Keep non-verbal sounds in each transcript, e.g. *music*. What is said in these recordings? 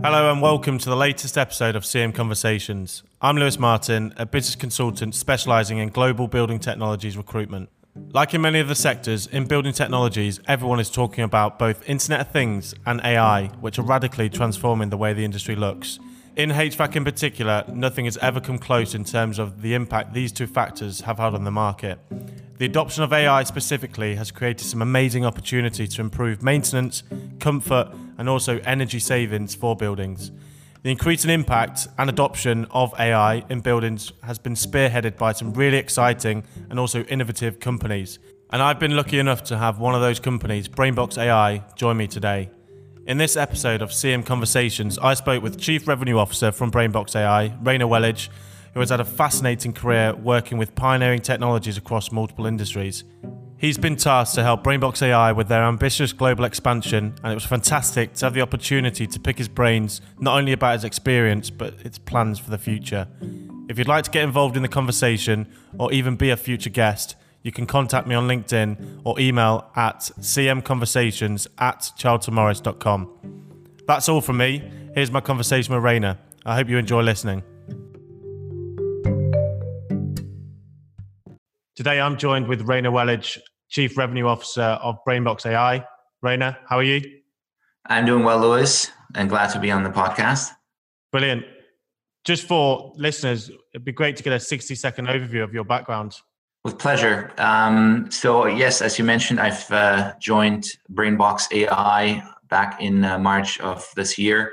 Hello and welcome to the latest episode of CM Conversations. I'm Lewis Martin, a business consultant specializing in global building technologies recruitment. Like in many of the sectors, in building technologies, everyone is talking about both Internet of Things and AI, which are radically transforming the way the industry looks. In HVAC in particular, nothing has ever come close in terms of the impact these two factors have had on the market. The adoption of AI specifically has created some amazing opportunity to improve maintenance, comfort, and also energy savings for buildings. The increasing impact and adoption of AI in buildings has been spearheaded by some really exciting and also innovative companies. And I've been lucky enough to have one of those companies, Brainbox AI, join me today. In this episode of CM Conversations, I spoke with Chief Revenue Officer from Brainbox AI, Rainer Wellige, who has had a fascinating career working with pioneering technologies across multiple industries. He's been tasked to help Brainbox AI with their ambitious global expansion, and it was fantastic to have the opportunity to pick his brains not only about his experience, but its plans for the future. If you'd like to get involved in the conversation or even be a future guest, you can contact me on LinkedIn or email at cmconversations at charltonmorris.com. That's all from me. Here's my conversation with Rainer. I hope you enjoy listening. Today, I'm joined with Rainer Wellige, Chief Revenue Officer of Brainbox AI. Rainer, how are you? I'm doing well, Lewis, and glad to be on the podcast. Brilliant. Just for listeners, it'd be great to get a 60 second overview of your background. With pleasure. Um, so, yes, as you mentioned, I've uh, joined Brainbox AI back in uh, March of this year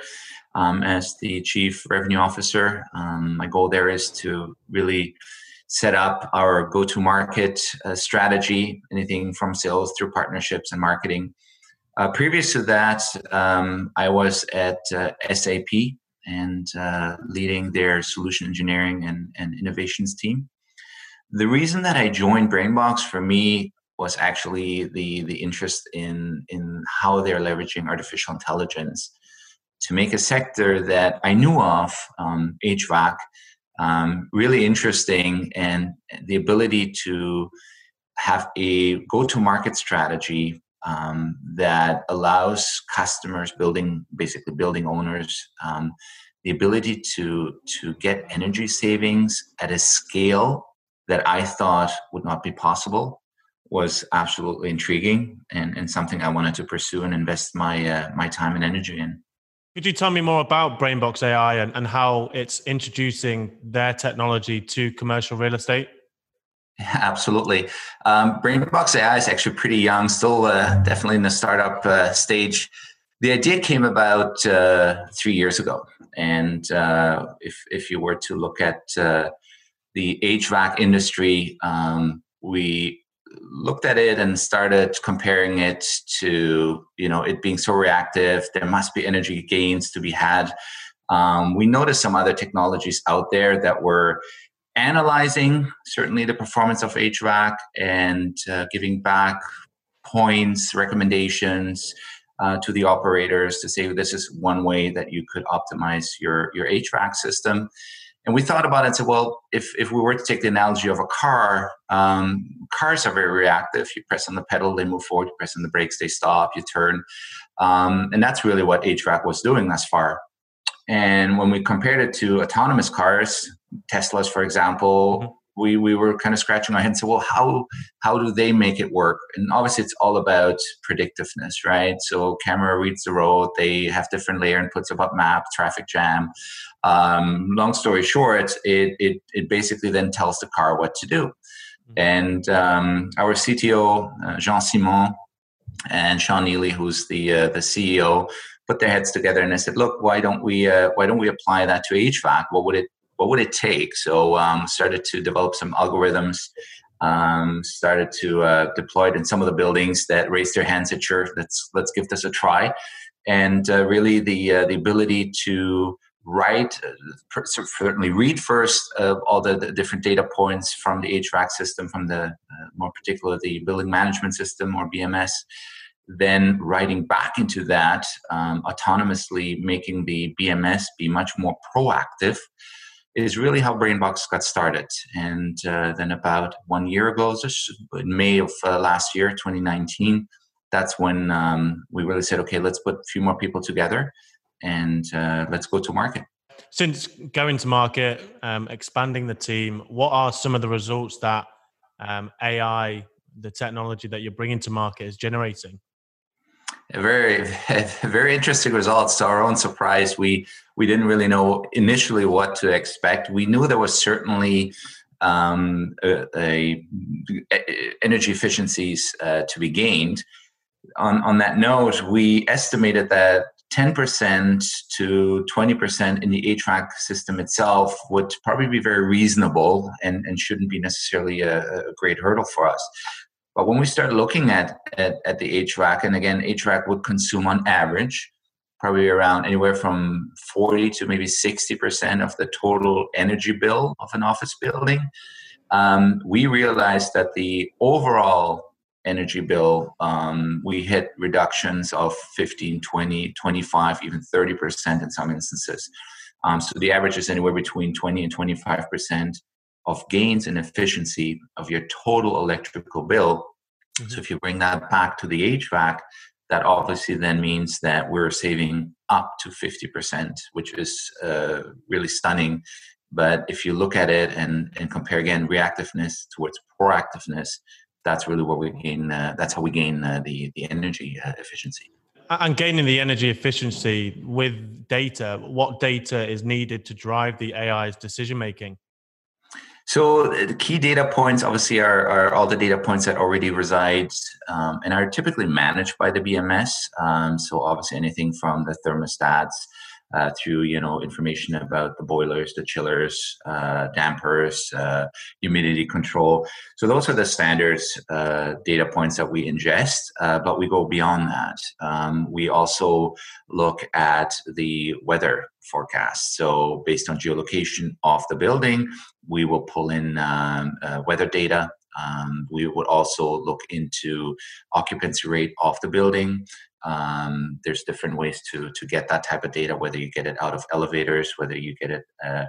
um, as the Chief Revenue Officer. Um, my goal there is to really set up our go to market uh, strategy, anything from sales through partnerships and marketing. Uh, previous to that, um, I was at uh, SAP and uh, leading their solution engineering and, and innovations team. The reason that I joined Brainbox for me was actually the the interest in in how they're leveraging artificial intelligence to make a sector that I knew of, um, HVAC, um, really interesting and the ability to have a go-to-market strategy um, that allows customers building basically building owners um, the ability to to get energy savings at a scale that i thought would not be possible was absolutely intriguing and, and something i wanted to pursue and invest my uh, my time and energy in could you tell me more about Brainbox AI and, and how it's introducing their technology to commercial real estate? *laughs* Absolutely. Um, Brainbox AI is actually pretty young, still uh, definitely in the startup uh, stage. The idea came about uh, three years ago, and uh, if if you were to look at uh, the HVAC industry, um, we looked at it and started comparing it to you know it being so reactive. There must be energy gains to be had. Um, we noticed some other technologies out there that were analyzing certainly the performance of hvac and uh, giving back points recommendations uh, to the operators to say this is one way that you could optimize your your hvac system and we thought about it and said, well, if, if we were to take the analogy of a car, um, cars are very reactive. You press on the pedal, they move forward. You press on the brakes, they stop, you turn. Um, and that's really what HVAC was doing thus far. And when we compared it to autonomous cars, Teslas, for example, mm-hmm we we were kind of scratching our heads and said, well, how how do they make it work? And obviously, it's all about predictiveness, right? So camera reads the road. They have different layer inputs about map, traffic jam. Um, long story short, it, it it basically then tells the car what to do. Mm-hmm. And um, our CTO uh, Jean Simon and Sean Neely, who's the uh, the CEO, put their heads together and they said, "Look, why don't we uh, why don't we apply that to HVAC? What would it what would it take? So um, started to develop some algorithms. Um, started to uh, deploy it in some of the buildings that raised their hands at sure let's let's give this a try and uh, really the uh, the ability to write uh, certainly read first uh, all the, the, different data points from the HVAC system from the uh, more particular the building management system or BMS then writing back into that um, autonomously making the BMS be much more proactive is really how Brainbox got started. And uh, then about one year ago, in May of uh, last year, 2019, that's when um, we really said, okay, let's put a few more people together. and uh, let's go to market. Since going to market, um, expanding the team, what are some of the results that um, AI, the technology that you're bringing to market, is generating? Very *laughs* very interesting results. To our own surprise we we didn't really know initially what to expect. We knew there was certainly um, a, a, energy efficiencies uh, to be gained. On on that note we estimated that 10% to 20% in the HVAC system itself would probably be very reasonable and, and shouldn't be necessarily a, a great hurdle for us. But when we start looking at, at, at the HVAC, and again, HVAC would consume on average probably around anywhere from 40 to maybe 60% of the total energy bill of an office building. Um, we realized that the overall energy bill, um, we hit reductions of 15, 20, 25, even 30% in some instances. Um, so the average is anywhere between 20 and 25% of gains in efficiency of your total electrical bill. Mm-hmm. So if you bring that back to the HVAC, that obviously then means that we're saving up to 50%, which is uh, really stunning. But if you look at it and, and compare again reactiveness towards proactiveness, that's really what we gain. Uh, that's how we gain uh, the the energy uh, efficiency. And gaining the energy efficiency with data, what data is needed to drive the AI's decision making? So the key data points obviously are, are all the data points that already reside um, and are typically managed by the BMS. Um, so obviously anything from the thermostats uh, through you know information about the boilers, the chillers, uh, dampers, uh, humidity control. So those are the standards uh, data points that we ingest, uh, but we go beyond that. Um, we also look at the weather forecast. So based on geolocation of the building, we will pull in um, uh, weather data um, we would also look into occupancy rate of the building. Um, there's different ways to to get that type of data, whether you get it out of elevators, whether you get it uh,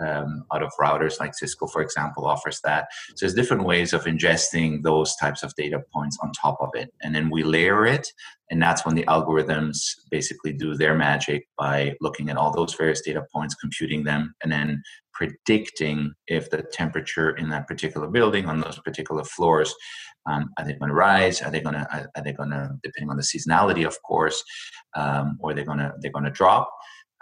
um, out of routers like Cisco, for example, offers that. So there's different ways of ingesting those types of data points on top of it. And then we layer it. And that's when the algorithms basically do their magic by looking at all those various data points, computing them, and then predicting if the temperature in that particular building on those particular floors um, are they going to rise are they going to are they going to depending on the seasonality of course um, or they're going to they're going to drop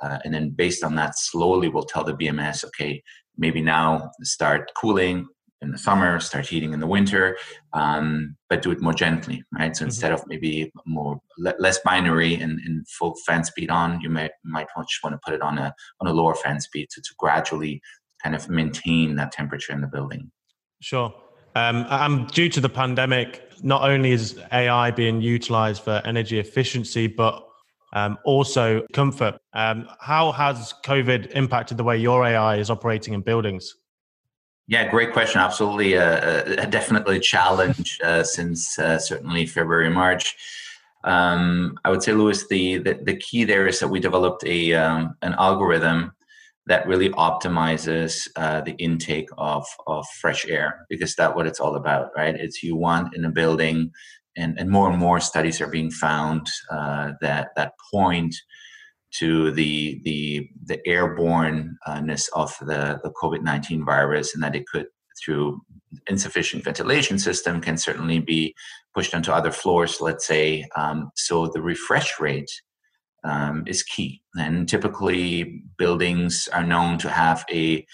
uh, and then based on that, slowly we'll tell the BMS, okay, maybe now start cooling in the summer, start heating in the winter, um, but do it more gently, right? So mm-hmm. instead of maybe more less binary and, and, full fan speed on, you might might just want to put it on a on a lower fan speed to, to gradually kind of maintain that temperature in the building. Sure. Um, and due to the pandemic, not only is AI being utilized for energy efficiency, but um, also, comfort. Um, how has COVID impacted the way your AI is operating in buildings? Yeah, great question. Absolutely, uh, uh, definitely a challenge uh, since uh, certainly February, March. Um, I would say, Lewis, the, the, the key there is that we developed a um, an algorithm that really optimizes uh, the intake of of fresh air because that's what it's all about, right? It's you want in a building and, and more and more studies are being found uh, that that point to the the the airborneness of the, the COVID nineteen virus, and that it could through insufficient ventilation system can certainly be pushed onto other floors. Let's say um, so the refresh rate um, is key, and typically buildings are known to have a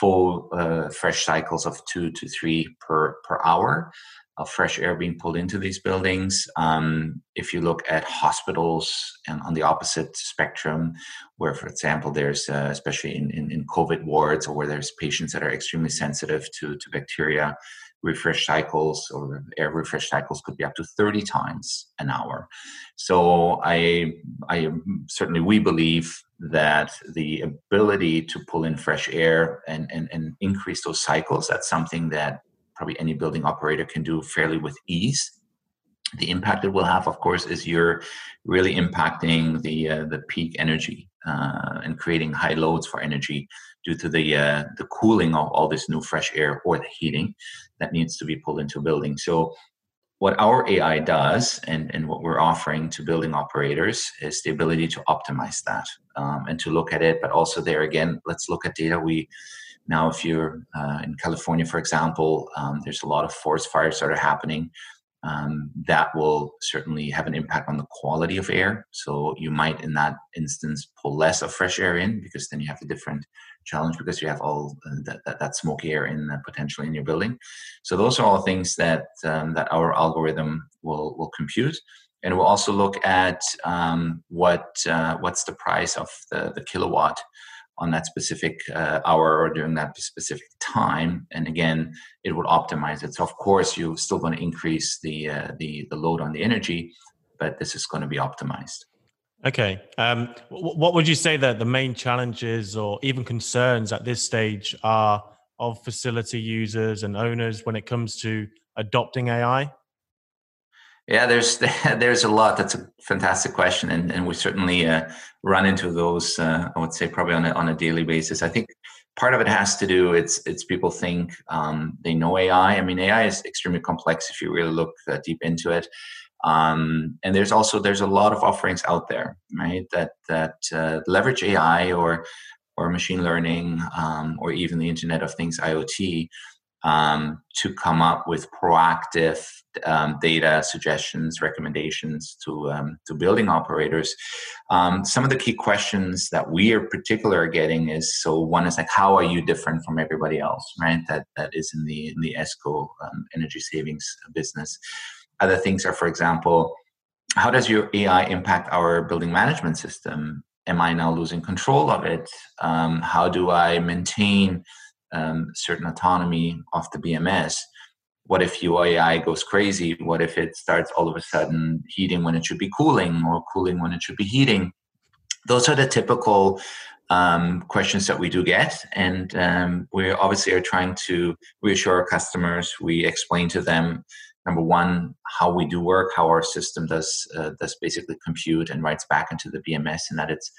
full uh, fresh cycles of two to three per per hour of fresh air being pulled into these buildings. Um, if you look at hospitals and on the opposite spectrum, where, for example, there's uh, especially in, in, in, COVID wards or where there's patients that are extremely sensitive to, to bacteria, refresh cycles or air refresh cycles could be up to 30 times an hour. So I, I certainly we believe that the ability to pull in fresh air and, and, and increase those cycles, that's something that probably any building operator can do fairly with ease. The impact it will have, of course, is you're really impacting the uh, the peak energy uh, and creating high loads for energy due to the uh, the cooling of all this new fresh air or the heating that needs to be pulled into a building. So what our AI does and, and what we're offering to building operators is the ability to optimize that um, and to look at it. But also, there again, let's look at data. We now, if you're uh, in California, for example, um, there's a lot of forest fires that are happening. Um, that will certainly have an impact on the quality of air. So you might, in that instance, pull less of fresh air in because then you have a different challenge because you have all that, that, that, smoky air in uh, potentially in your building. So those are all things that um, that our algorithm will will compute, and we'll also look at um, what uh, what's the price of the, the kilowatt on that specific uh, hour or during that specific time. And again, it would optimize it. So of course, you're still going to increase the uh, the the load on the energy, but this is going to be optimized. Okay. Um, what would you say that the main challenges or even concerns at this stage are of facility users and owners when it comes to adopting AI? Yeah, there's *laughs* there's a lot. That's a fantastic question, and, and we certainly uh, run into those. Uh, I would say probably on a, on a daily basis. I think part of it has to do. It's it's people think um, they know AI. I mean, AI is extremely complex if you really look uh, deep into it. Um, and there's also there's a lot of offerings out there, right? That that uh, leverage AI or or machine learning um, or even the Internet of Things IoT um, to come up with proactive um, data suggestions, recommendations to um, to building operators. Um, some of the key questions that we are particular getting is so one is like how are you different from everybody else, right? That that is in the in the ESCO um, energy savings business. Other things are, for example, how does your AI impact our building management system? Am I now losing control of it? Um, how do I maintain um, certain autonomy of the BMS? What if your AI goes crazy? What if it starts all of a sudden heating when it should be cooling or cooling when it should be heating? Those are the typical um, questions that we do get, and um, we obviously are trying to reassure our customers. We explain to them number one how we do work how our system does uh, does basically compute and writes back into the bms and that it's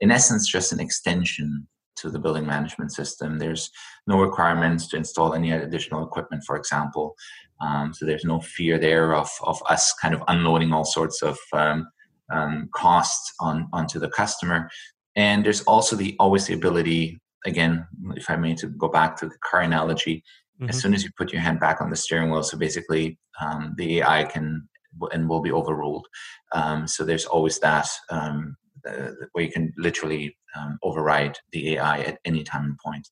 in essence just an extension to the building management system. There's no requirements to install any additional equipment for example. Um, so there's no fear there of, of us kind of unloading all sorts of um, um, costs on onto the customer. And there's also the always the ability again if i may to go back to the car analogy Mm-hmm. As soon as you put your hand back on the steering wheel, so basically um, the AI can and will be overruled. Um, so there's always that um, uh, where you can literally um, override the AI at any time and point.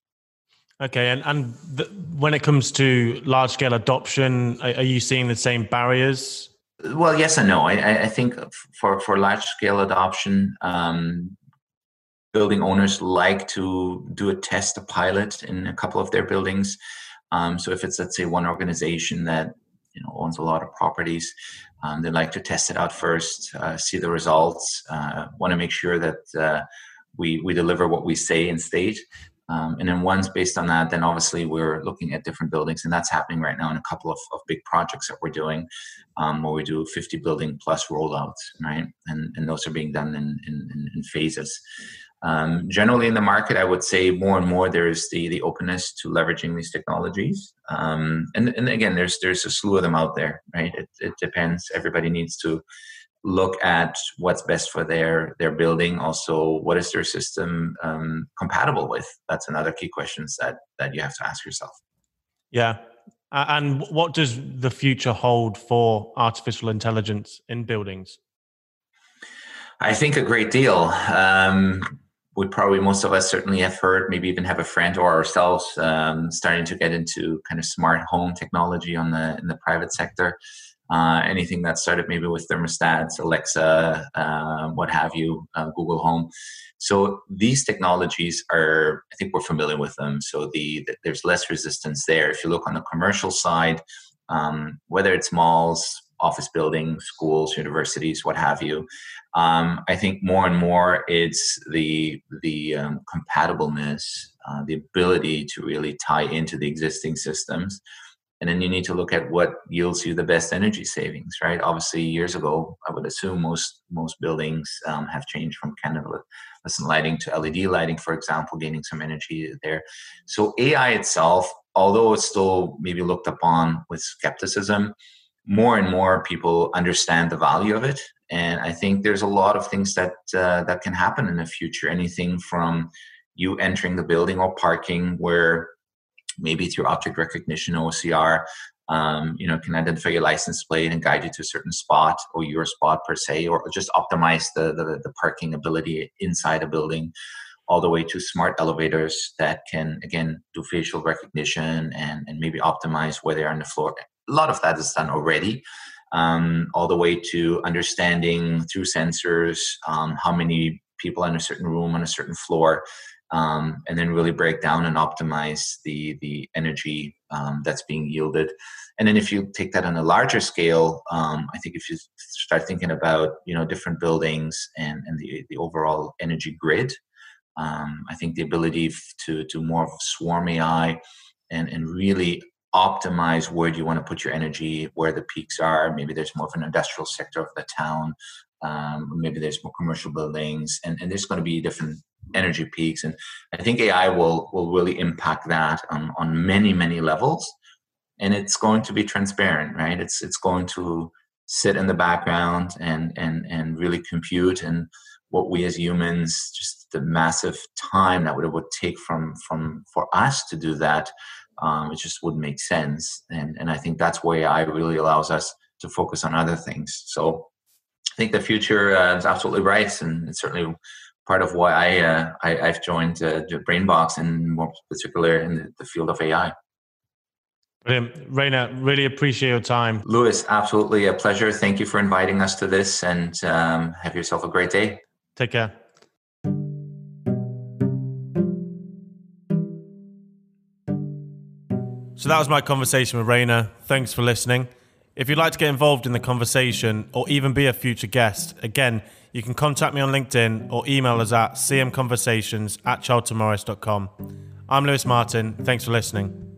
Okay, and and the, when it comes to large scale adoption, are, are, you seeing the same barriers? Well, yes and no. I, I think for for large scale adoption, um, building owners like to do a test, a pilot in a couple of their buildings. Um, so if it's let's say one organization that you know owns a lot of properties, um, they like to test it out first, uh, see the results, uh, want to make sure that uh, we we deliver what we say in state. Um, and then once based on that, then obviously we're looking at different buildings, and that's happening right now in a couple of, of big projects that we're doing, um, where we do 50 building plus rollouts, right? And and those are being done in in, in phases. Um, generally, in the market, I would say more and more there's the the openness to leveraging these technologies. Um, and and again, there's there's a slew of them out there, right? It it depends. Everybody needs to look at what's best for their their building. Also, what is their system um, compatible with? That's another key questions that that you have to ask yourself. Yeah. And what does the future hold for artificial intelligence in buildings? I think a great deal. Um, we probably most of us certainly have heard, maybe even have a friend or ourselves um, starting to get into kind of smart home technology on the in the private sector. Uh, anything that started maybe with thermostats, Alexa, uh, what have you, uh, Google Home. So these technologies are, I think we're familiar with them. So the, the there's less resistance there. If you look on the commercial side, um, whether it's malls, office buildings, schools, universities, what have you. Um, I think more and more it's the the um, compatibleness, uh, the ability to really tie into the existing systems, and then you need to look at what yields you the best energy savings. Right? Obviously, years ago, I would assume most most buildings um, have changed from candlelit lighting to LED lighting, for example, gaining some energy there. So AI itself, although it's still maybe looked upon with skepticism, more and more people understand the value of it. And I think there's a lot of things that uh, that can happen in the future. Anything from you entering the building or parking, where maybe through object recognition OCR, um, you know, can identify your license plate and guide you to a certain spot or your spot per se, or just optimize the, the, the parking ability inside a building all the way to smart elevators that can again do facial recognition and, and maybe optimize where they are on the floor a lot of that is done already um, all the way to understanding through sensors um, how many people in a certain room on a certain floor um, and then really break down and optimize the the energy um, that's being yielded. And then if you take that on a larger scale um, i think if you start thinking about you know different buildings and, and the, the overall energy grid um, i think the ability to to more swarm ai and, and really optimize where do you want to put your energy, where the peaks are. Maybe there's more of an industrial sector of the town. Um, maybe there's more commercial buildings, and, and there's going to be different energy peaks. And I think AI will will really impact that on, on many many levels. And it's going to be transparent, right? It's it's going to sit in the background and and and really compute and what we as humans just the massive time that would it would take from from for us to do that um, it just wouldn't make sense. And and I think that's where AI really allows us to focus on other things. So I think the future uh, is absolutely bright, and it's certainly part of why I, uh, I have joined uh, BrainBox, and more particular in the, the field of AI. Brilliant. Rainer, really appreciate your time. Lewis, absolutely a pleasure. Thank you for inviting us to this and um, have yourself a great day. Take care. So that was my conversation with Rainer. Thanks for listening. If you'd like to get involved in the conversation or even be a future guest, again, you can contact me on LinkedIn or email us at cmconversations at charltonmorris.com. I'm Lewis Martin. Thanks for listening.